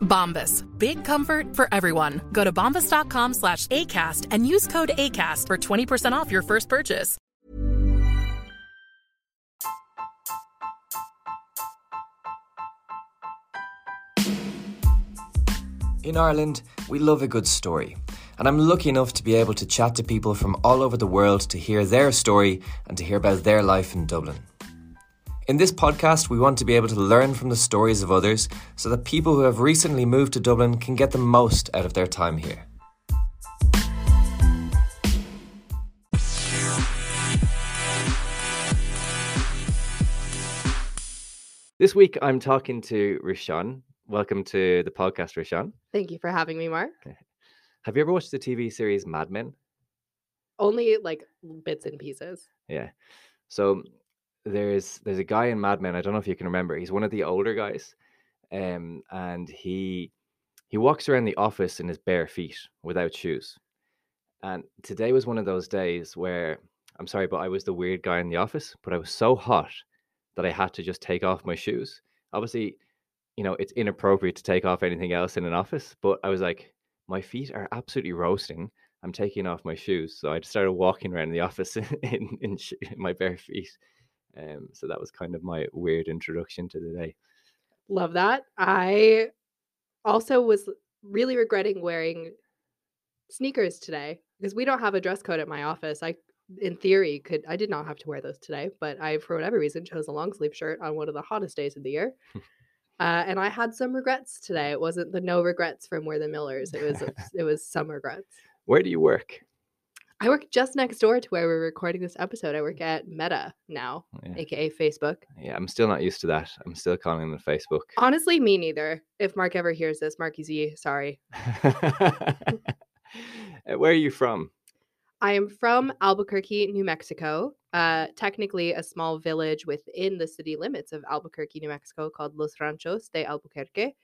Bombas. Big comfort for everyone. Go to bombas.com slash ACAST and use code ACAST for 20% off your first purchase. In Ireland, we love a good story, and I'm lucky enough to be able to chat to people from all over the world to hear their story and to hear about their life in Dublin. In this podcast, we want to be able to learn from the stories of others so that people who have recently moved to Dublin can get the most out of their time here. This week, I'm talking to Roushon. Welcome to the podcast, Roushon. Thank you for having me, Mark. Have you ever watched the TV series Mad Men? Only like bits and pieces. Yeah. So there's there's a guy in Mad Men. I don't know if you can remember. He's one of the older guys, um, and he he walks around the office in his bare feet without shoes. And today was one of those days where I'm sorry, but I was the weird guy in the office. But I was so hot that I had to just take off my shoes. Obviously, you know it's inappropriate to take off anything else in an office. But I was like, my feet are absolutely roasting. I'm taking off my shoes, so I just started walking around the office in in, in my bare feet. Um, so that was kind of my weird introduction to the day. Love that. I also was really regretting wearing sneakers today because we don't have a dress code at my office. I in theory could I did not have to wear those today, but I for whatever reason chose a long sleeve shirt on one of the hottest days of the year. Uh, and I had some regrets today. It wasn't the no regrets from We're the Millers. It was it was some regrets. Where do you work? I work just next door to where we're recording this episode. I work at Meta now, Yeah. aka Facebook. Yeah, I'm still not used to that. I'm still calling it Facebook. Honestly, me neither. If Mark ever hears this, Marky Z, sorry. Uh, Where are you from? I am from Albuquerque, New Mexico. Uh, technically, a small village within the city limits of Albuquerque, New Mexico, called Los Ranchos de Albuquerque.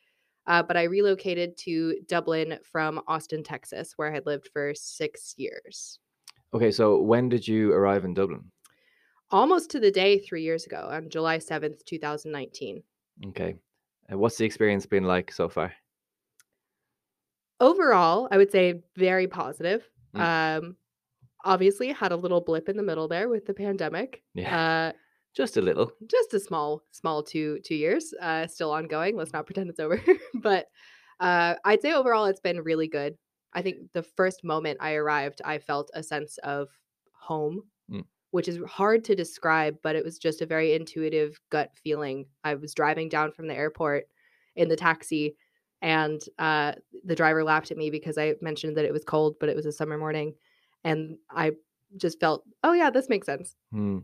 Uh, but I relocated to Dublin from Austin, Texas, where I had lived for six years. Okay, so when did you arrive in Dublin? Almost to the day three years ago, on July 7th, 2019. Okay. Uh, what's the experience been like so far? Overall, I would say very positive. Um, obviously, had a little blip in the middle there with the pandemic. Yeah. Uh, Just a little. just a small small two two years uh still ongoing let's not pretend it's over but uh i'd say overall it's been really good i think the first moment i arrived i felt a sense of home Mm. which is hard to describe but it was just a very intuitive gut feeling i was driving down from the airport in the taxi and uh the driver laughed at me because i mentioned that it was cold but it was a summer morning and i just felt oh yeah this makes sense Hmm.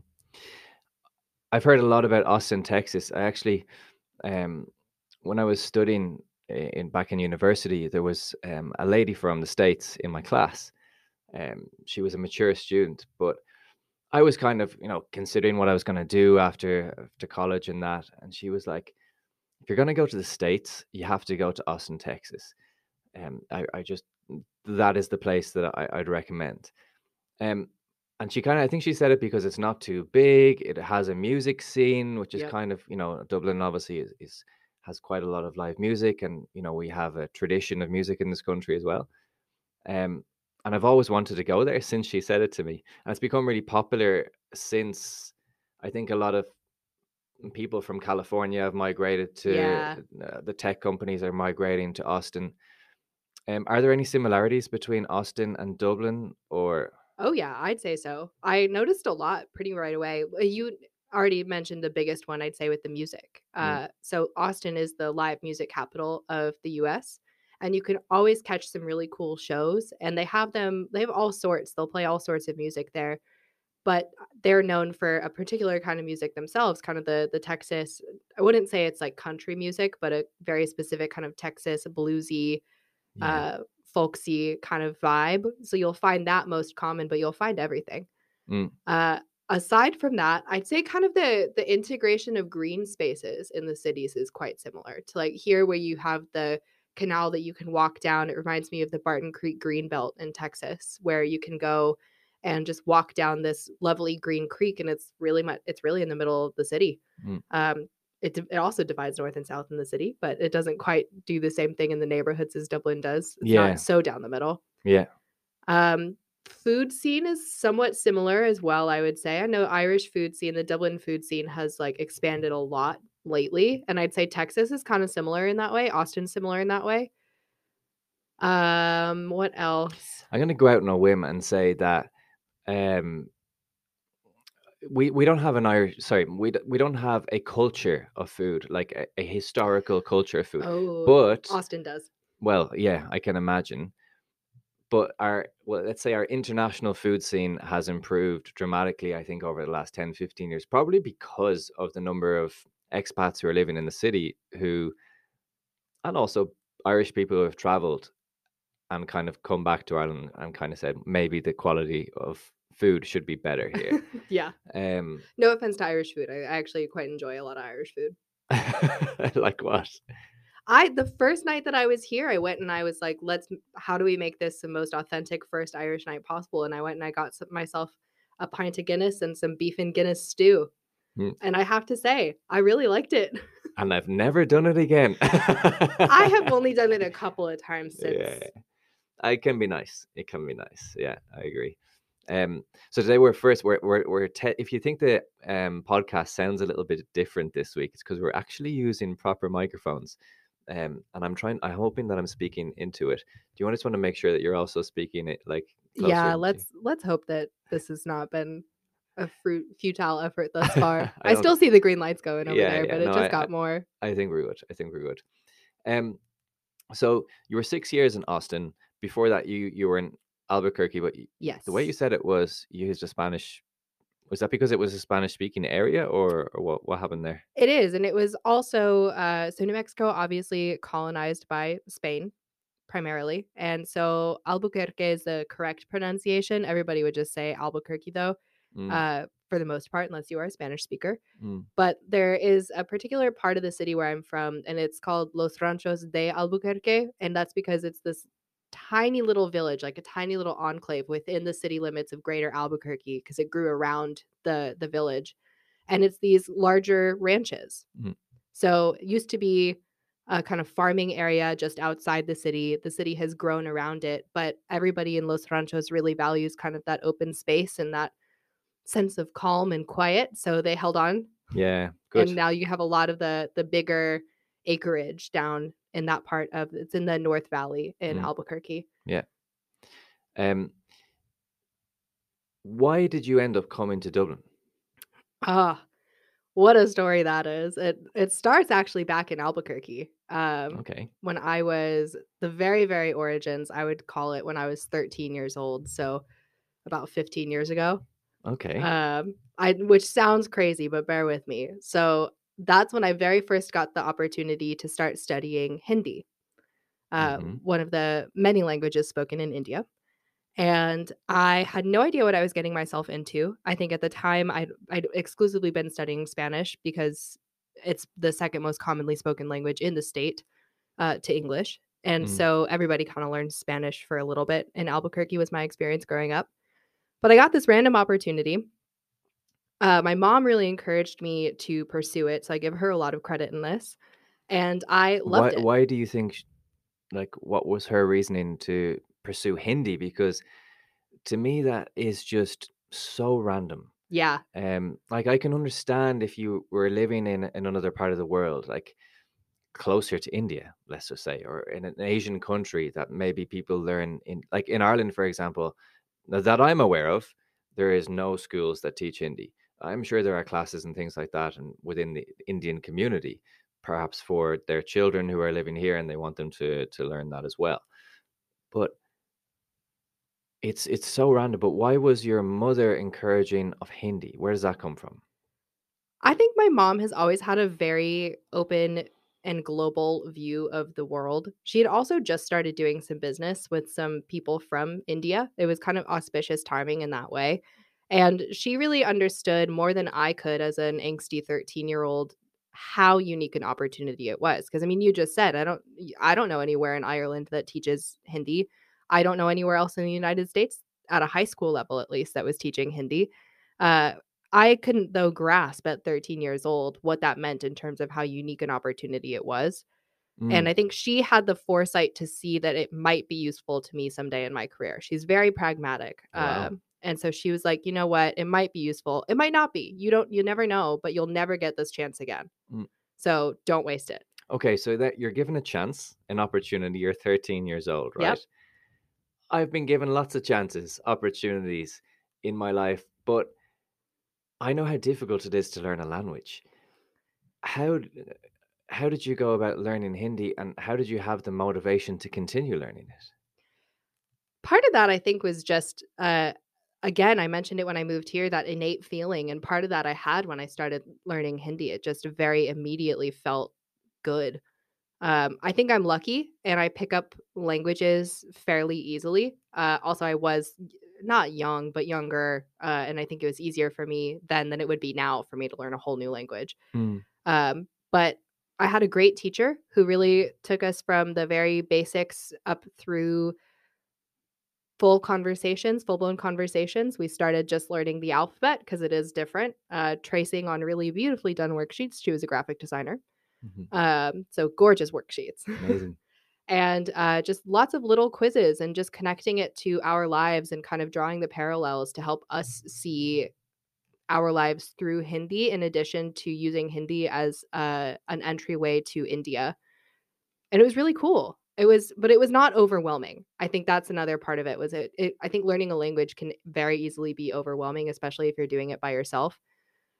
I've heard a lot about Austin, Texas. I actually, um, when I was studying in back in university, there was um, a lady from the states in my class. Um, she was a mature student, but I was kind of, you know, considering what I was going to do after after college and that. And she was like, "If you're going to go to the states, you have to go to Austin, Texas." Um, I, I just that is the place that I, I'd recommend. Um, and she kind of, I think she said it because it's not too big. It has a music scene, which is Yep. kind of, you know, Dublin obviously is, is has quite a lot of live music, and you know we have a tradition of music in this country as well. Um, and I've always wanted to go there since she said it to me. And it's become really popular since I think a lot of people from California have migrated to Yeah. uh, the tech companies are migrating to Austin. Um, are there any similarities between Austin and Dublin or Oh yeah, I'd say so. I noticed a lot pretty right away. You already mentioned the biggest one, I'd say, with the music. Mm. Uh, so Austin is the live music capital of the U.S. and you can always catch some really cool shows. And they have them; they have all sorts. They'll play all sorts of music there, but they're known for a particular kind of music themselves, kind of the the Texas. I wouldn't say it's like country music, but a very specific kind of Texas bluesy Yeah. uh folksy kind of vibe. So you'll find that most common, but you'll find everything. Mm. Uh aside from that, I'd say kind of the the integration of green spaces in the cities is quite similar to like here where you have the canal that you can walk down. It reminds me of the Barton Creek Green Belt in Texas, where you can go and just walk down this lovely green creek and it's really much it's really in the middle of the city. Mm. Um it, it also divides north and south in the city, but it doesn't quite do the same thing in the neighborhoods as Dublin does. It's Yeah. not so down the middle. yeah. Um, food scene is somewhat similar as well, I would say. I know Irish food scene, the Dublin food scene has like expanded a lot lately, and I'd say Texas is kind of similar in that way. Austin's similar in that way. Um, what else? I'm gonna go out on a whim and say that um we we don't have an Irish sorry we we don't have a culture of food like a, a historical culture of food Oh, but Austin does. well yeah I can imagine but our well let's say our international food scene has improved dramatically I think over the last 10 15 years probably because of the number of expats who are living in the city who and also Irish people who have traveled and kind of come back to Ireland and kind of said maybe the quality of food should be better here. yeah. um, No offense to Irish food. I, I actually quite enjoy a lot of Irish food. like what? I the first night that I was here, I went and I was like, "Let's. How do we make this the most authentic first Irish night possible?" And I went and I got some, myself a pint of Guinness and some beef and Guinness stew. Hmm. And I have to say, I really liked it. And I've never done it again. I have only done it a couple of times since. Yeah, it can be nice. It can be nice. Yeah, I agree. Um, so today we're first we're we're, we're te- if you think the um podcast sounds a little bit different this week, it's because we're actually using proper microphones. Um, and I'm trying. I'm hoping that I'm speaking into it. Do you want just want to make sure that you're also speaking it like? Yeah, let's let's hope that this has not been a fruit futile effort thus far. I I, still see the green lights going over Yeah, there, yeah, but it no, just I- got more. I think we're good. I think we're good. Um, so you were six years in Austin. Before that, you you were in Albuquerque, but Yes. the way you said it was you used a Spanish. Was that because it was a Spanish speaking area, or, or what? What happened there? It is, and it was also uh, so New Mexico, obviously colonized by Spain, primarily, and so Albuquerque is the correct pronunciation. Everybody would just say Albuquerque, though, Mm, uh, for the most part, unless you are a Spanish speaker. mm, But there is a particular part of the city where I'm from, and it's called Los Ranchos de Albuquerque, and that's because it's this tiny little village, like a tiny little enclave within the city limits of Greater Albuquerque, because it grew around the the village, and it's these larger ranches. Mhm. So it used to be a kind of farming area just outside the city. The city has grown around it, but everybody in Los Ranchos really values kind of that open space and that sense of calm and quiet. So they held on yeah, good. and now you have a lot of the the bigger acreage down in that part of it's in the North Valley in Mm. Albuquerque. Yeah. Um, why did you end up coming to Dublin? Ah, what a story that is. It it starts actually back in Albuquerque. Um Okay, when I was the very very origins, I would call it when I was 13 years old, so about 15 years ago. okay, Um I which sounds crazy, but bear with me. So that's when I very first got the opportunity to start studying Hindi. Uh, Mhm. one of the many languages spoken in India. And I had no idea what I was getting myself into. I think at the time I'd, I'd exclusively been studying Spanish because it's the second most commonly spoken language in the state uh, to English. And Mm. so everybody kind of learned Spanish for a little bit. In Albuquerque was my experience growing up. But I got this random opportunity. Uh, my mom really encouraged me to pursue it. So I give her a lot of credit in this. And I why loved it. why do you think? sh- Like, what was her reasoning to pursue Hindi because to me that is just so random. Yeah. Um, like I can understand if you were living in in another part of the world, like closer to India, let's just say, or in an Asian country that maybe people learn in, like in Ireland, for example, that I'm aware of, there is no schools that teach Hindi. I'm sure there are classes and things like that, and within the Indian community, perhaps for their children who are living here and they want them to to learn that as well. But it's it's so random. But why was your mother encouraging of Hindi? Where does that come from? I think my mom has always had a very open and global view of the world. She had also just started doing some business with some people from India. It was kind of auspicious timing in that way. And she really understood more than I could as an angsty 13 year old how unique an opportunity it was. Because I mean, you just said I don't I don't know anywhere in Ireland that teaches Hindi. I don't know anywhere else in the United States at a high school level at least that was teaching Hindi. Uh, I couldn't though grasp at 13 years old what that meant in terms of how unique an opportunity it was. And Mm, I think she had the foresight to see that it might be useful to me someday in my career. She's very pragmatic. wow. Um, and so she was like, you know what? It might be useful. It might not be. You don't, you never know, but you'll never get this chance again. Mm. So don't waste it. Okay, so that you're given a chance, an opportunity. You're 13 years old, right? Yep. I've been given lots of chances, opportunities in my life, but I know how difficult it is to learn a language. How how did you go about learning Hindi, and how did you have the motivation to continue learning it? Part of that, I think, was just, uh, again, I mentioned it when I moved here, that innate feeling. And part of that I had when I started learning Hindi. It just very immediately felt good. Um, I think I'm lucky and I pick up languages fairly easily. Uh, also, I was not young, but younger. Uh, and I think it was easier for me then than it would be now for me to learn a whole new language. Mm, Um, but I had a great teacher who really took us from the very basics up through full conversations, full blown conversations. We started just learning the alphabet because it is different, uh, tracing on really beautifully done worksheets. She was a graphic designer. mhm, Um, so gorgeous worksheets. Amazing. and uh, just lots of little quizzes and just connecting it to our lives and kind of drawing the parallels to help us see our lives through Hindi in addition to using Hindi as uh, an entryway to India. And it was really cool. It was, but it was not overwhelming. I think that's another part of it. Was it, it? I think learning a language can very easily be overwhelming, especially if you're doing it by yourself.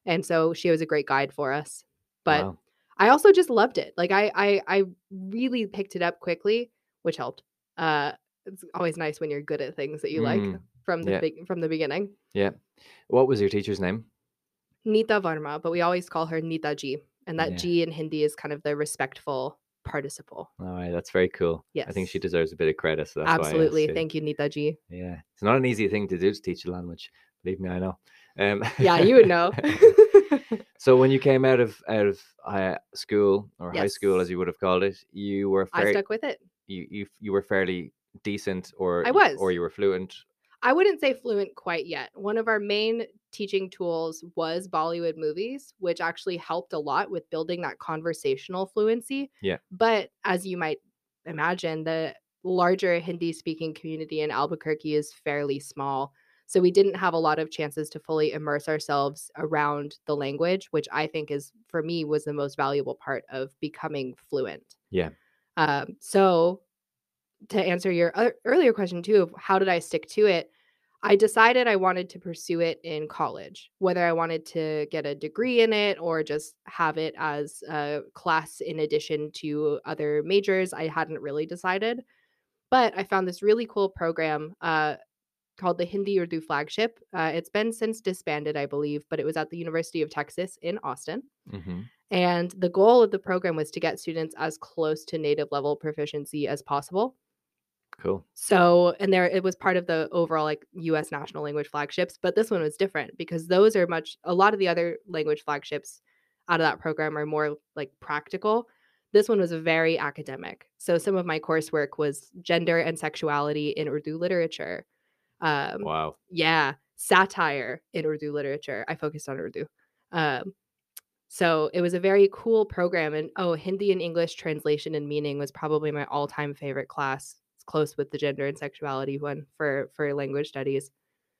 And so she was a great guide for us. But Wow. I also just loved it. Like I I I really picked it up quickly, which helped. Uh it's always nice when you're good at things that you like Mm, from the yeah. big from the beginning. Yeah. What was your teacher's name? Nita Varma, but we always call her Nita Ji. And that Yeah. Ji in Hindi is kind of the respectful participle. All right, that's very cool. Yes. I think she deserves a bit of credit, so that's why Absolutely. Thank you, Nita Ji. Yeah, it's not an easy thing to do to teach a language. Believe me, I know. Um, Yeah, you would know. so when you came out of out of uh, school or high school, as you would have called it, you were I stuck with it. you you you were fairly decent, or I was, or you were fluent. I wouldn't say fluent quite yet. One of our main teaching tools was Bollywood movies, which actually helped a lot with building that conversational fluency. Yeah. But as you might imagine, the larger Hindi speaking community in Albuquerque is fairly small. So we didn't have a lot of chances to fully immerse ourselves around the language, which I think is, for me, was the most valuable part of becoming fluent. Yeah. Um, so to answer your earlier question too of how did I stick to it, I decided I wanted to pursue it in college, whether I wanted to get a degree in it or just have it as a class in addition to other majors. I hadn't really decided, but I found this really cool program uh, called the Hindi Urdu Flagship. Uh, it's been since disbanded, I believe, but it was at the University of Texas in Austin. hmm And the goal of the program was to get students as close to native level proficiency as possible. Cool. So, and there it was part of the overall like US national language flagships, but this one was different because those are much a lot of the other language flagships out of that program are more like practical. This one was very academic. So some of my coursework was gender and sexuality in Urdu literature. Um Wow. yeah, satire in Urdu literature. I focused on Urdu. Um so it was a very cool program and oh, Hindi and English translation and meaning was probably my all-time favorite class. Close with the gender and sexuality one for for language studies.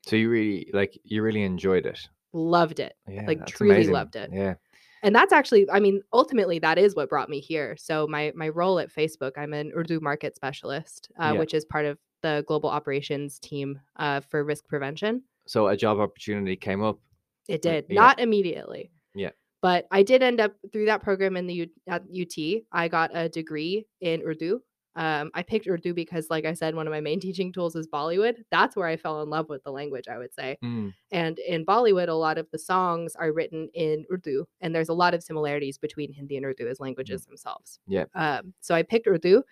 So you really like you really enjoyed it. Loved it. Yeah, like truly amazing. loved it. Yeah. And that's actually, I mean, ultimately that is what brought me here. So my my role at Facebook, I'm an Urdu market specialist, uh, Yeah. which is part of the global operations team uh, for risk prevention. So a job opportunity came up. It did yeah. not immediately. Yeah. But I did end up through that program in the U- at UT. I got a degree in Urdu. Um, I picked Urdu because, like I said, one of my main teaching tools is Bollywood. That's where I fell in love with the language. I would say. Mm, And in Bollywood, a lot of the songs are written in Urdu, and there's a lot of similarities between Hindi and Urdu as languages themselves. Yeah. Um, so I picked Urdu,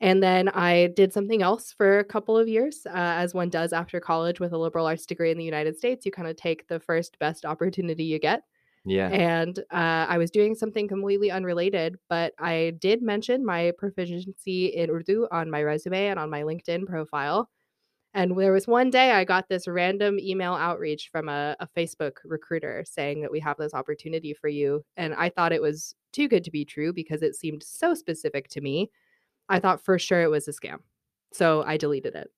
and then I did something else for a couple of years, uh, as one does after college with a liberal arts degree in the United States. You kind of take the first best opportunity you get. Yeah. And uh, I was doing something completely unrelated, but I did mention my proficiency in Urdu on my resume and on my LinkedIn profile. And there was one day I got this random email outreach from a, a Facebook recruiter saying that we have this opportunity for you. And I thought it was too good to be true because it seemed so specific to me. I thought for sure it was a scam. So I deleted it.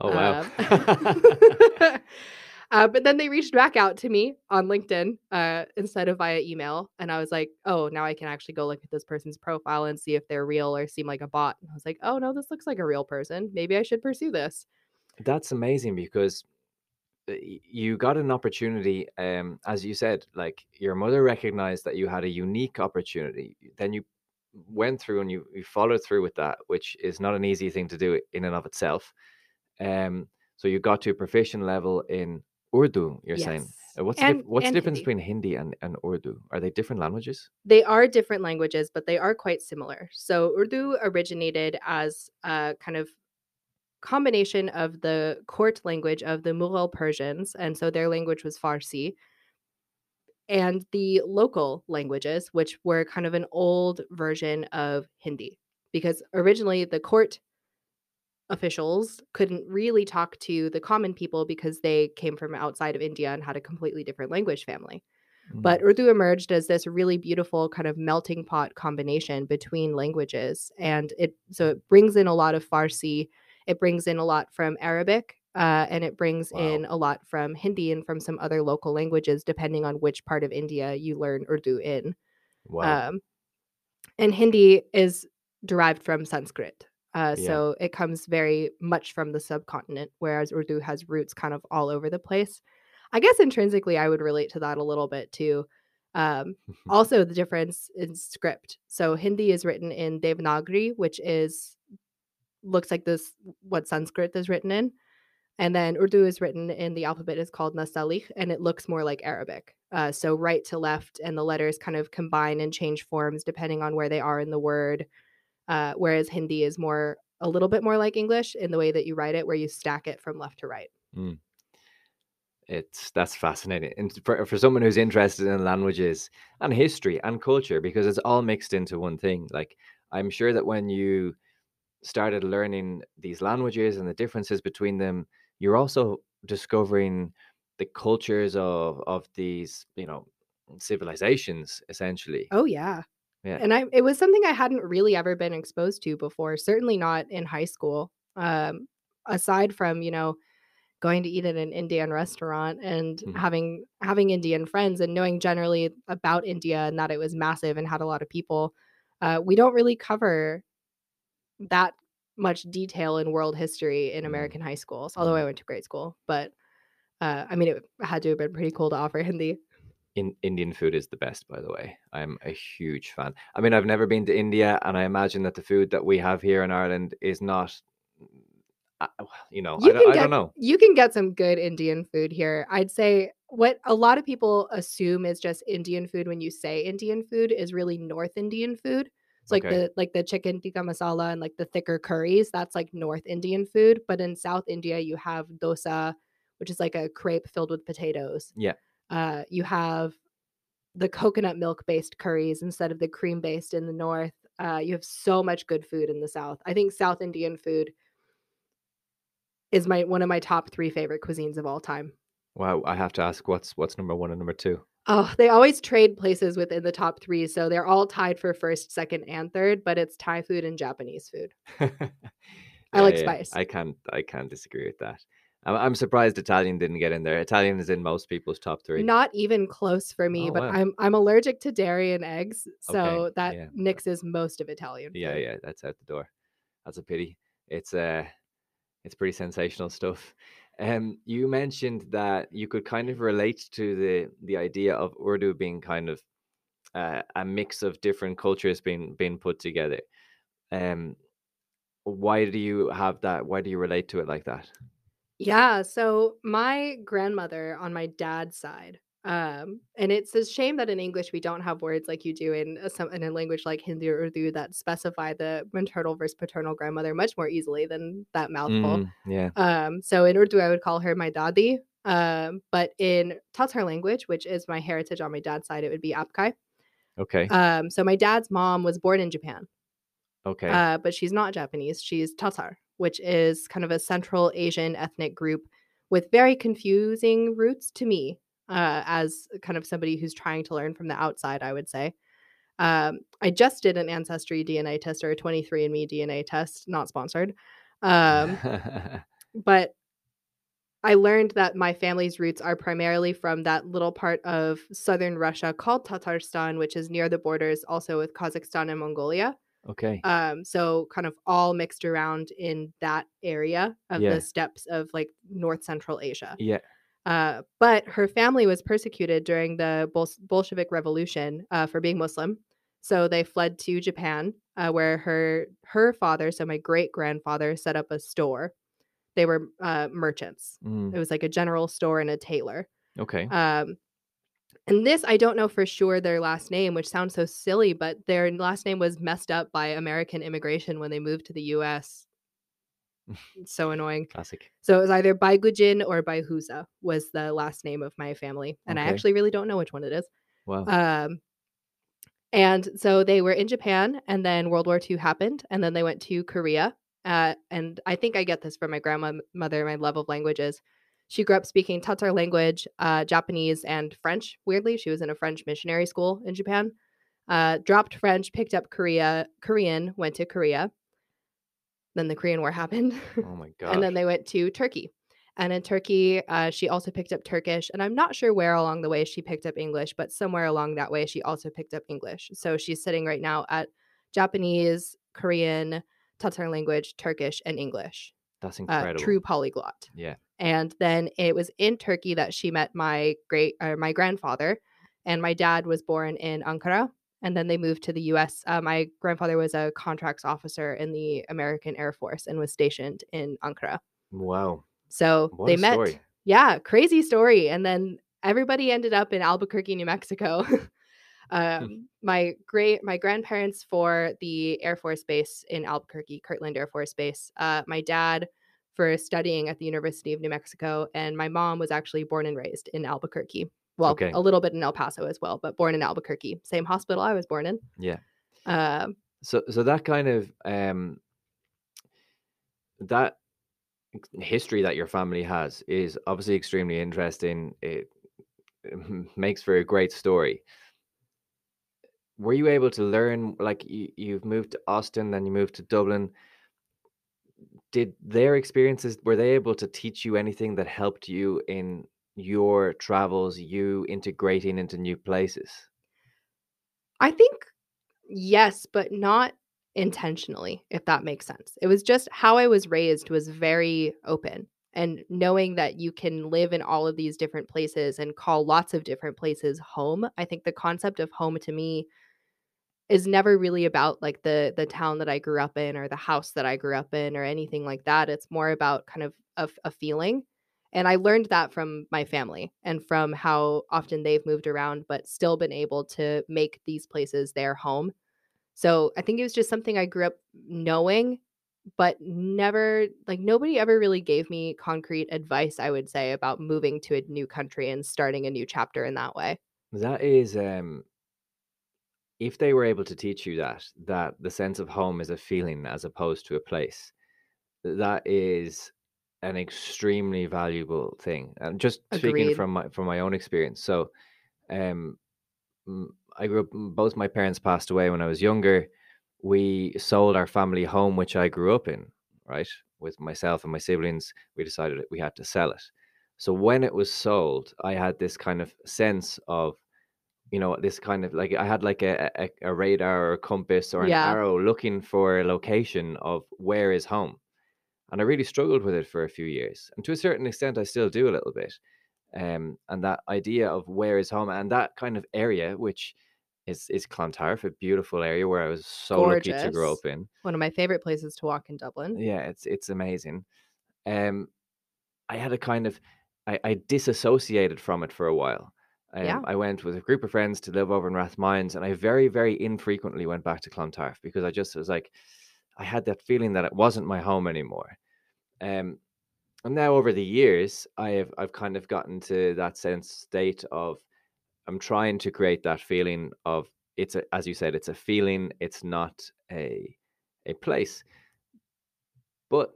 oh wow. Um, uh, but then they reached back out to me on LinkedIn uh, instead of via email. And I was like, oh, now I can actually go look at this person's profile and see if they're real or seem like a bot. And I was like, oh, no, this looks like a real person. Maybe I should pursue this. That's amazing because uh, you got an opportunity. Um, as you said, like your mother recognized that you had a unique opportunity. Then you went through and you, you followed through with that, which is not an easy thing to do in and of itself. Um, so you got to a proficient level in Urdu. You're saying. Yes. Uh, What's the, dif- And- what's the and difference Hindi. between Hindi and, and Urdu? Are they different languages? They are different languages, but they are quite similar. So Urdu originated as a kind of combination of the court language of the Mughal Persians, and so their language was Farsi, and the local languages, which were kind of an old version of Hindi, because originally the court officials couldn't really talk to the common people because they came from outside of India and had a completely different language family. Mm. But Urdu emerged as this really beautiful kind of melting pot combination between languages. And it so it brings in a lot of Farsi, it brings in a lot from Arabic, uh, and it brings Wow. in a lot from Hindi and from some other local languages, depending on which part of India you learn Urdu in. wow. Um, and Hindi is derived from Sanskrit. Uh, Yeah. So it comes very much from the subcontinent, whereas Urdu has roots kind of all over the place. I guess intrinsically, I would relate to that a little bit too. Um, also, the difference in script. So Hindi is written in Devanagari, which is looks like this what Sanskrit is written in, and then Urdu is written in the alphabet is called Nastaliq, and it looks more like Arabic. Uh, so right to left, and the letters kind of combine and change forms depending on where they are in the word. Uh, whereas Hindi is more a little bit more like English in the way that you write it, where you stack it from left to right. it's that's fascinating and for, for someone who's interested in languages and history and culture because it's all mixed into one thing like i'm sure that when you started learning these languages and the differences between them you're also discovering the cultures of of these you know civilizations essentially Oh yeah. Yeah. And I it was something I hadn't really ever been exposed to before, certainly not in high school. Um aside from, you know, going to eat at an Indian restaurant and Mhm. having having Indian friends and knowing generally about India and that it was massive and had a lot of people. Uh, we don't really cover that much detail in world history in Mm. American high schools, although Mm. I went to grade school. But uh, I mean, it had to have been pretty cool to offer Hindi. In Indian food is the best, by the way. I'm a huge fan. I mean, I've never been to India, and I imagine that the food that we have here in Ireland is not, uh, you know, I, You don't, can I get don't know. you can get some good Indian food here. I'd say what a lot of people assume is just Indian food when you say Indian food is really North Indian food. It's like Okay. the like the chicken tikka masala and like the thicker curries. That's like North Indian food. But in South India, you have dosa, which is like a crepe filled with potatoes. Yeah. Uh, you have the coconut milk based curries instead of the cream based in the north. Uh, you have so much good food in the south. I think South Indian food is my one of my top three favorite cuisines of all time. Wow, I have to ask, what's what's number one and number two? Oh, they always trade places within the top three, so they're all tied for first, second, and third. But it's Thai food and Japanese food. I like yeah, spice. I can't I can't disagree with that. I'm, I'm surprised Italian didn't get in there. Italian is in most people's top three. Not even close for me, Oh, but wow. I'm I'm allergic to dairy and eggs, so Okay, that yeah. nixes most of Italian. Yeah, yeah, that's out the door. That's a pity. It's uh it's pretty sensational stuff. Um you mentioned that you could kind of relate to the the idea of Urdu being kind of uh, a mix of different cultures being being put together. Um why do you have that? Why do you relate to it like that? Yeah, so my grandmother on my dad's side, um, and it's a shame that in English we don't have words like you do in a, some in a language like Hindi or Urdu that specify the maternal versus paternal grandmother much more easily than that mouthful. Mm, yeah. Um, so in Urdu I would call her my dadi, um, but in Tatar language, which is my heritage on my dad's side, it would be Apkai. Okay. Um, so my dad's mom was born in Japan, okay. uh, but she's not Japanese. She's Tatar, which is kind of a Central Asian ethnic group with very confusing roots to me, uh, as kind of somebody who's trying to learn from the outside, I would say. Um, I just did an ancestry DNA test or a 23andMe DNA test, not sponsored. Um, but I learned that my family's roots are primarily from that little part of southern Russia called Tatarstan, which is near the borders also with Kazakhstan and Mongolia. Okay. Um, so kind of all mixed around in that area of Yeah. the steppes of like North Central Asia. yeah. Uh, but her family was persecuted during the Bol- Bolshevik Revolution uh, for being Muslim. So they fled to Japan, uh, where her her father, so my great grandfather, set up a store. They were uh, merchants. Mm, It was like a general store and a tailor. okay. Um, and this, I don't know for sure their last name, which sounds so silly, but their last name was messed up by American immigration when they moved to the U.S. It's so annoying. Classic. So it was either Baigujin or Baihuza was the last name of my family, and I actually really don't know which one it is. Wow. Um, and so they were in Japan, and then World War II happened, and then they went to Korea. Uh, and I think I get this from my grandmother, my love of languages. She grew up speaking Tatar language, uh, Japanese, and French. Weirdly, she was in a French missionary school in Japan. Uh, dropped French, picked up Korea, Korean, went to Korea. Then the Korean War happened. oh my god. and then they went to Turkey. And in Turkey, uh, she also picked up Turkish. And I'm not sure where along the way she picked up English, but somewhere along that way, she also picked up English. So she's sitting right now at Japanese, Korean, Tatar language, Turkish, and English. That's Uh, incredible. true polyglot. Yeah. And then it was in Turkey that she met my great or my grandfather, and my dad was born in Ankara. And then they moved to the U.S. Uh, my grandfather was a contracts officer in the American Air Force and was stationed in Ankara. Wow. So What they met. story. Yeah, crazy story. And then everybody ended up in Albuquerque, New Mexico. um, my great my grandparents for the Air Force Base in Albuquerque, Kirtland Air Force Base. Uh, my dad for studying at the University of New Mexico, and my mom was actually born and raised in Albuquerque. Well, Okay. a little bit in El Paso as well, but born in Albuquerque, same hospital I was born in. Yeah. Um, So so that kind of um that history that your family has is obviously extremely interesting. It, it makes for a great story. Were you able to learn like you, you've moved to Austin, then you moved to Dublin? Did their experiences were they able to teach you anything that helped you in your travels, you integrating into new places? I think yes, but not intentionally, if that makes sense. It was just how I was raised was very open. And knowing that you can live in all of these different places and call lots of different places home, I think the concept of home to me is never really about like the the town that I grew up in or the house that I grew up in or anything like that. It's more about kind of a feeling. And I learned that from my family and from how often they've moved around, but still been able to make these places their home. So I think it was just something I grew up knowing, but never, like, nobody ever really gave me concrete advice, I would say, about moving to a new country and starting a new chapter in that way. That is, um, if they were able to teach you that, that the sense of home is a feeling as opposed to a place, that is an extremely valuable thing. And just speaking from my from my own experience, so, um, I grew up. Both my parents passed away when I was younger. We sold our family home, which I grew up in, right? With myself and my siblings, we decided that we had to sell it. So when it was sold, I had this kind of sense of, you know, this kind of like I had like a, a, a radar or a compass or an Yeah. arrow looking for a location of where is home. And I really struggled with it for a few years. And to a certain extent, I still do a little bit. Um, and that idea of where is home and that kind of area, which is is Clontarf, a beautiful area where I was so lucky to grow up in. One of my favorite places to walk in Dublin. Yeah, it's it's amazing. Um, I had a kind of I, I disassociated from it for a while. Um, Yeah. I went with a group of friends to live over in Rathmines, and I very, very infrequently went back to Clontarf because I just was like, I had that feeling that it wasn't my home anymore. Um, and now over the years, I have I've kind of gotten to that sense state of I'm trying to create that feeling of it's a, as you said, it's a feeling, it's not a a place. But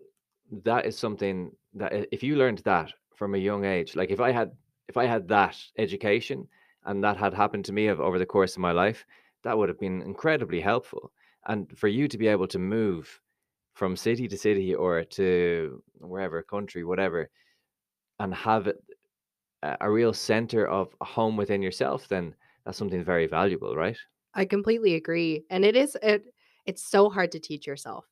that is something that if you learned that from a young age, like if I had if I had that education and that had happened to me of, over the course of my life, that would have been incredibly helpful. And for you to be able to move from city to city or to wherever country, whatever, and have it a, a real center of home within yourself, then that's something very valuable, right? I completely agree. And it is it it's so hard to teach yourself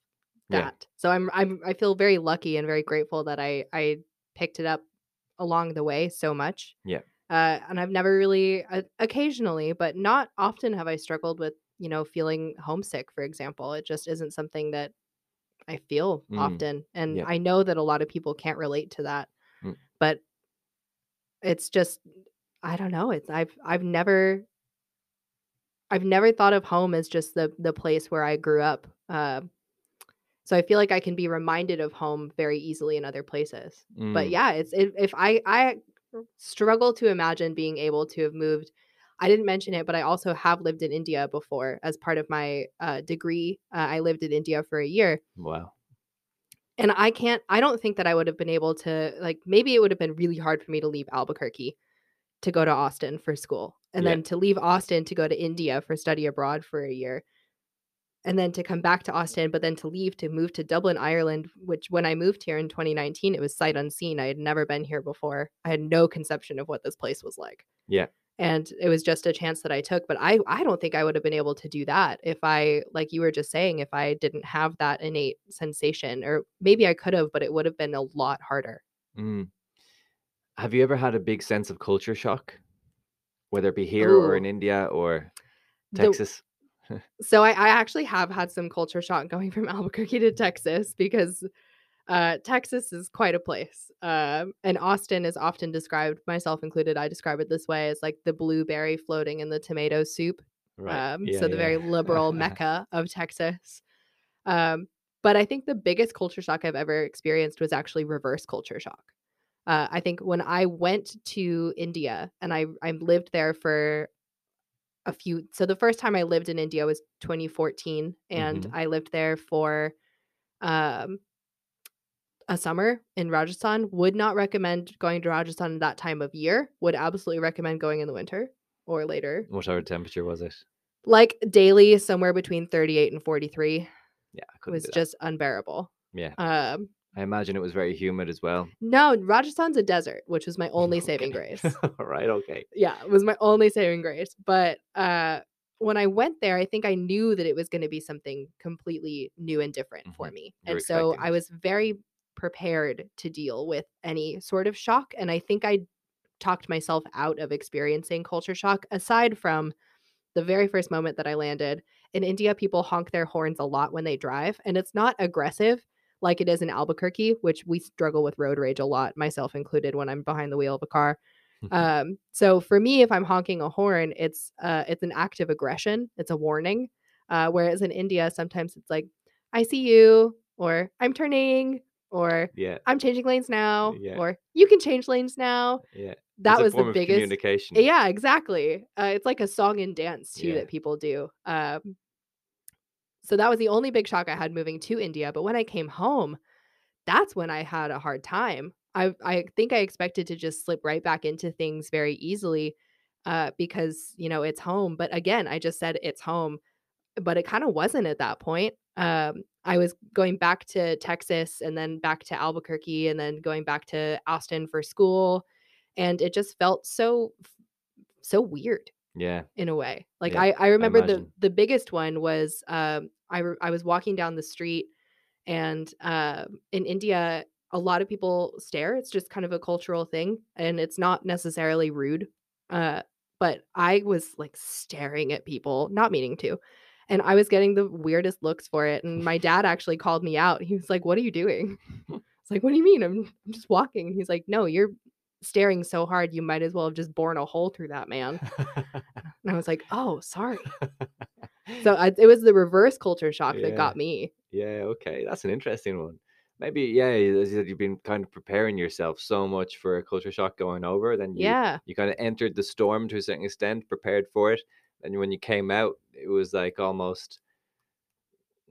Yeah. that. So I'm I'm I feel very lucky and very grateful that I I picked it up along the way so much. Yeah. Uh, and I've never really uh, occasionally, but not often have I struggled with, you know, feeling homesick, for example. It just isn't something that I feel Mm, often. And yeah. I know that a lot of people can't relate to that. Mm. But it's just I don't know. It's I've I've never I've never thought of home as just the the place where I grew up. Uh, so I feel like I can be reminded of home very easily in other places. But Mm, yeah, it's if, if I I struggle to imagine being able to have moved. I didn't mention it, but I also have lived in India before as part of my uh, degree. Uh, I lived in India for a year, wow. and I can't. I don't think that I would have been able to like. Maybe it would have been really hard for me to leave Albuquerque to go to Austin for school, and Yeah. then to leave Austin to go to India for study abroad for a year, and then to come back to Austin, but then to leave to move to Dublin, Ireland. Which when I moved here in 2019, it was sight unseen. I had never been here before. I had no conception of what this place was like Yeah. and it was just a chance that I took but I I don't think I would have been able to do that if I like you were just saying if I didn't have that innate sensation or maybe I could have but it would have been a lot harder. Mm. Have you ever had a big sense of culture shock, whether it be here or in India or The- Texas? So I, I actually have had some culture shock going from Albuquerque to Texas because uh, Texas is quite a place. Um, and Austin is often described, myself included, I describe it this way as like the blueberry floating in the tomato soup. Right. Um, Yeah, so the yeah. very liberal mecca of Texas. Um, but I think the biggest culture shock I've ever experienced was actually reverse culture shock. Uh, I think when I went to India and I I lived there for a few. So the first time I lived in India was 2014, and Mhm. I lived there for um, a summer in Rajasthan. Would not recommend going to Rajasthan that time of year. Would absolutely recommend going in the winter or later Whatever temperature was it? like daily somewhere between 38 and 43 Yeah, it was just unbearable Yeah, um I imagine it was very humid as well. no rajasthan's a desert which was my only saving grace All right. Okay. yeah it was my only saving grace but uh when i went there i think i knew that it was going to be something completely new and different for Mhm. me You were and so i was very prepared to deal with any sort of shock and i think i talked myself out of experiencing culture shock aside from the very first moment that I landed. In India, people honk their horns a lot when they drive, and it's not aggressive like it is in Albuquerque, which we struggle with road rage a lot, myself included, when I'm behind the wheel of a car. Um, so for me, if I'm honking a horn, it's uh, it's an act of aggression. It's a warning. Uh, whereas in India, sometimes it's like, "I see you," or "I'm turning," or yeah. "I'm changing lanes now," Yeah. or "You can change lanes now." Yeah. That It's was the biggest communication. yeah, exactly. Uh, it's like a song and dance too Yeah. that people do. Um, so that was the only big shock I had moving to India. But when I came home, that's when I had a hard time. I I think I expected to just slip right back into things very easily, uh, because you know it's home. But again, I just said it's home, but it kind of wasn't at that point. um, I was going back to Texas and then back to Albuquerque and then going back to Austin for school. And it just felt so, so weird Yeah. in a way. Like Yeah, I, I remember the the biggest one was um, I re- I was walking down the street and uh, in India a lot of people stare. It's just kind of a cultural thing, and it's not necessarily rude. Uh, but I was like staring at people, not meaning to, and I was getting the weirdest looks for it. And my dad actually called me out. He was like, "What are you doing?" It's like, "What do you mean? I'm I'm just walking." He's like, "No, you're." Staring so hard, you might as well have just bored a hole through that man. And I was like, "Oh, sorry." So I, it was the reverse culture shock that got me. Yeah, okay. That's an interesting one. Maybe, yeah, as you said, you've been kind of preparing yourself so much for a culture shock going over, then you Yeah. you kind of entered the storm to a certain extent, prepared for it. And when you came out, it was like almost,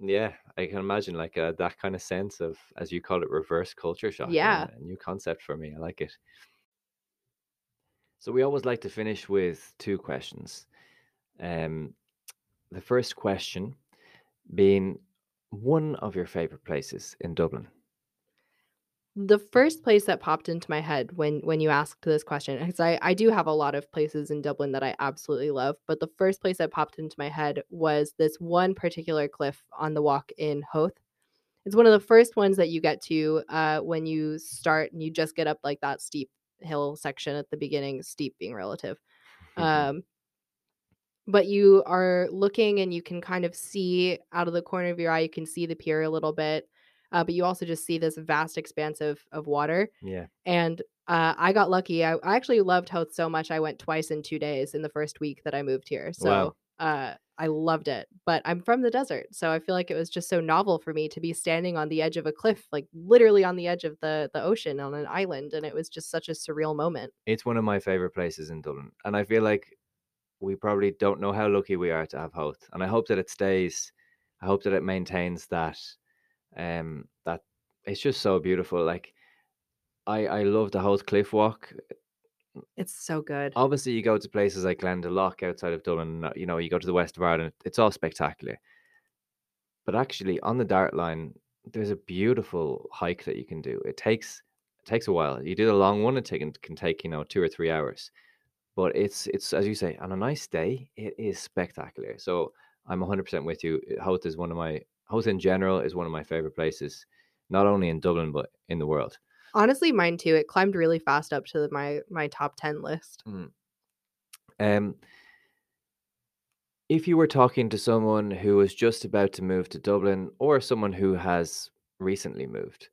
yeah, I can imagine like uh, that kind of sense of, as you call it, reverse culture shock. Yeah. A new concept for me. I like it. So we always like to finish with two questions. Um, the first question being one of your favorite places in Dublin. The first place that popped into my head when when you asked this question, because I I do have a lot of places in Dublin that I absolutely love, but the first place that popped into my head was this one particular cliff on the walk in Howth. It's one of the first ones that you get to uh, when you start and you just get up like that steep hill section at the beginning, steep being relative. Um, but you are looking and you can kind of see out of the corner of your eye, you can see the pier a little bit. Uh, but you also just see this vast expanse of, of water. Yeah. And uh, I got lucky. I, I actually loved Howth so much. I went twice in two days in the first week that I moved here. So Wow. uh, I loved it. But I'm from the desert. So I feel like it was just so novel for me to be standing on the edge of a cliff, like literally on the edge of the, the ocean on an island. And it was just such a surreal moment. It's one of my favorite places in Dublin. And I feel like we probably don't know how lucky we are to have Howth. And I hope that it stays, I hope that it maintains that um that it's just so beautiful. Like I I love the Howth Cliff Walk. It's so good. Obviously you go to places like Glendalough outside of Dublin, uh, you know, you go to the west of Ireland, it's all spectacular. But actually on the Dart line, there's a beautiful hike that you can do. It takes it takes a while. You do the long one, it take, can take, you know, two or three hours. But it's it's as you say, on a nice day, it is spectacular. So I'm 100% with you. Howth is one of my Howth in general is one of my favorite places, not only in Dublin but in the world. Honestly, mine too. It climbed really fast up to my my top 10 list. Um, if you were talking to someone who was just about to move to Dublin or someone who has recently moved,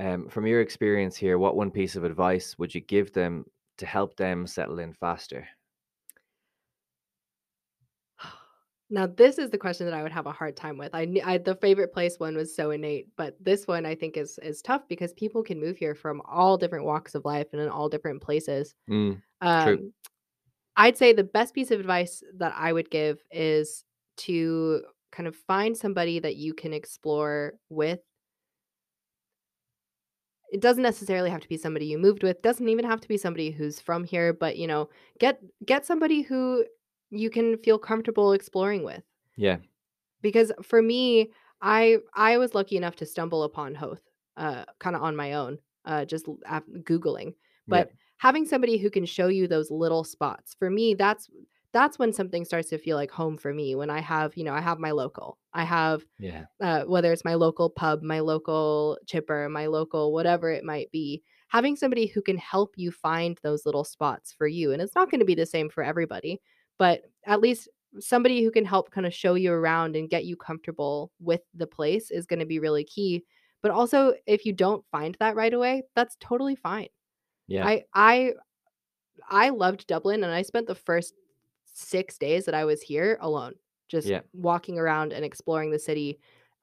um, from your experience here, what one piece of advice would you give them to help them settle in faster? Now, this is the question that I would have a hard time with. I, I the favorite place one was so innate, but this one I think is is tough because people can move here from all different walks of life and in all different places. Mm, Um, true. I'd say the best piece of advice that I would give is to kind of find somebody that you can explore with. It doesn't necessarily have to be somebody you moved with, doesn't even have to be somebody who's from here, but you know, get get somebody who you can feel comfortable exploring with. Yeah. Because for me, I I was lucky enough to stumble upon Howth uh kind of on my own, uh just googling. But having somebody who can show you those little spots for me that's that's when something starts to feel like home for me when i have you know i have my local i have Yeah. uh, whether it's my local pub my local chipper my local whatever it might be having somebody who can help you find those little spots for you and it's not going to be the same for everybody but at least somebody who can help kind of show you around and get you comfortable with the place is going to be really key but also if you don't find that right away that's totally fine Yeah. I I I loved Dublin and I spent the first 6 days that I was here alone, just Yeah. walking around and exploring the city.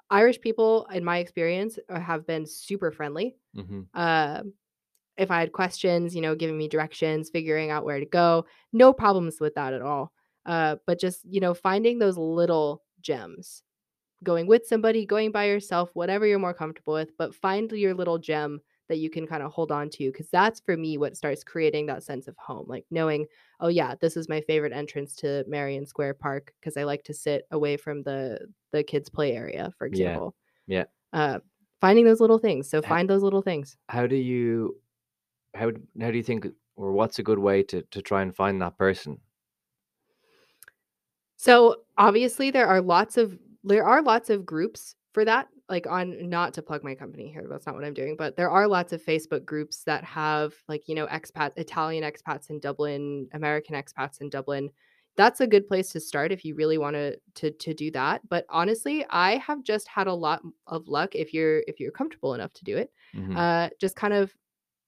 Irish people in my experience uh, have been super friendly. hmm Uh if I had questions, you know, giving me directions, figuring out where to go, no problems with that at all. Uh but just, you know, finding those little gems. Going with somebody, going by yourself, whatever you're more comfortable with, but find your little gem that you can kind of hold on to because that's for me what starts creating that sense of home like knowing oh yeah this is my favorite entrance to Merrion Square park because i like to sit away from the the kids play area for example Yeah. uh finding those little things so find those little things How do you how how do you think or what's a good way to to try and find that person? So obviously there are lots of there are lots of groups for that like on not to plug my company here that's not what I'm doing but there are lots of Facebook groups that have like you know expat Italian expats in Dublin American expats in Dublin that's a good place to start if you really want to to to do that but honestly I have just had a lot of luck if you're if you're comfortable enough to do it Mhm. uh just kind of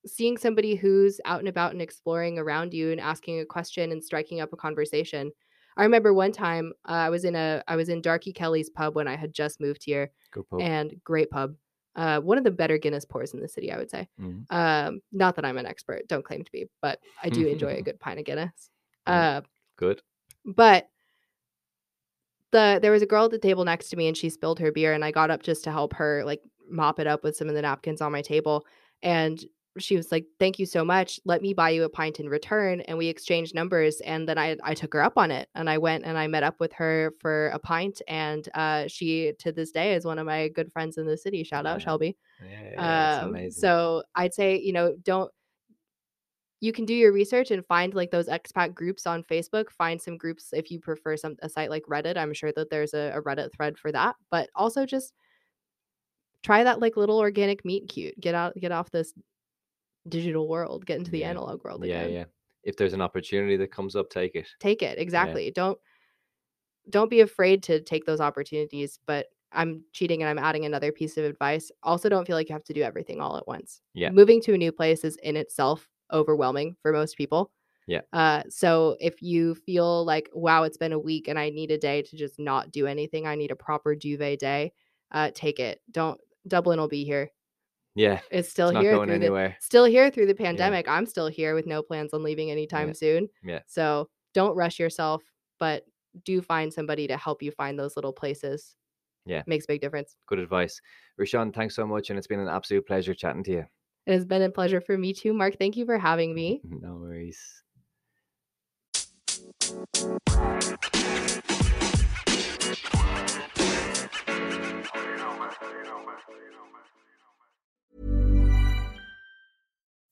seeing somebody who's out and about and exploring around you and asking a question and striking up a conversation I remember one time uh, I was in a I was in Darkey Kelly's pub when I had just moved here, Good pub. and great pub. Uh, one of the better Guinness pours in the city, I would say. Mhm. Um, not that I'm an expert, don't claim to be, but I do enjoy a good pint of Guinness. Uh, Good. but the there was a girl at the table next to me and she spilled her beer and I got up just to help her like mop it up with some of the napkins on my table and she was like thank you so much let me buy you a pint in return and we exchanged numbers and then I I took her up on it and I went and I met up with her for a pint and uh she to this day is one of my good friends in the city shout out Yeah. Shelby Yeah, yeah, um, amazing. so I'd say, you know, don't you can do your research and find like those expat groups on Facebook. Find some groups if you prefer some a site like Reddit. I'm sure that there's a, a Reddit thread for that. But also just try that like little organic meet cute. Get out get off this digital world. Get into the Yeah. analog world again. yeah. Yeah. If there's an opportunity that comes up, take it. Take it. Exactly. Don't don't be afraid to take those opportunities. But I'm cheating and I'm adding another piece of advice. Also don't feel like you have to do everything all at once. Yeah. moving to a new place is in itself overwhelming for most people. Yeah. Uh, so if you feel like, wow, it's been a week and I need a day to just not do anything, I need a proper duvet day, uh, take it. Don't Dublin will be here. Yeah. It's still It's not here going through anywhere. the still here through the pandemic. I'm still here with no plans on leaving anytime Yeah. soon. Yeah. So don't rush yourself, but do find somebody to help you find those little places. Yeah. Makes a big difference. Good advice. Roushon, thanks so much. And it's been an absolute pleasure chatting to you. It has been a pleasure for me too, Mark. Thank you for having me. No worries.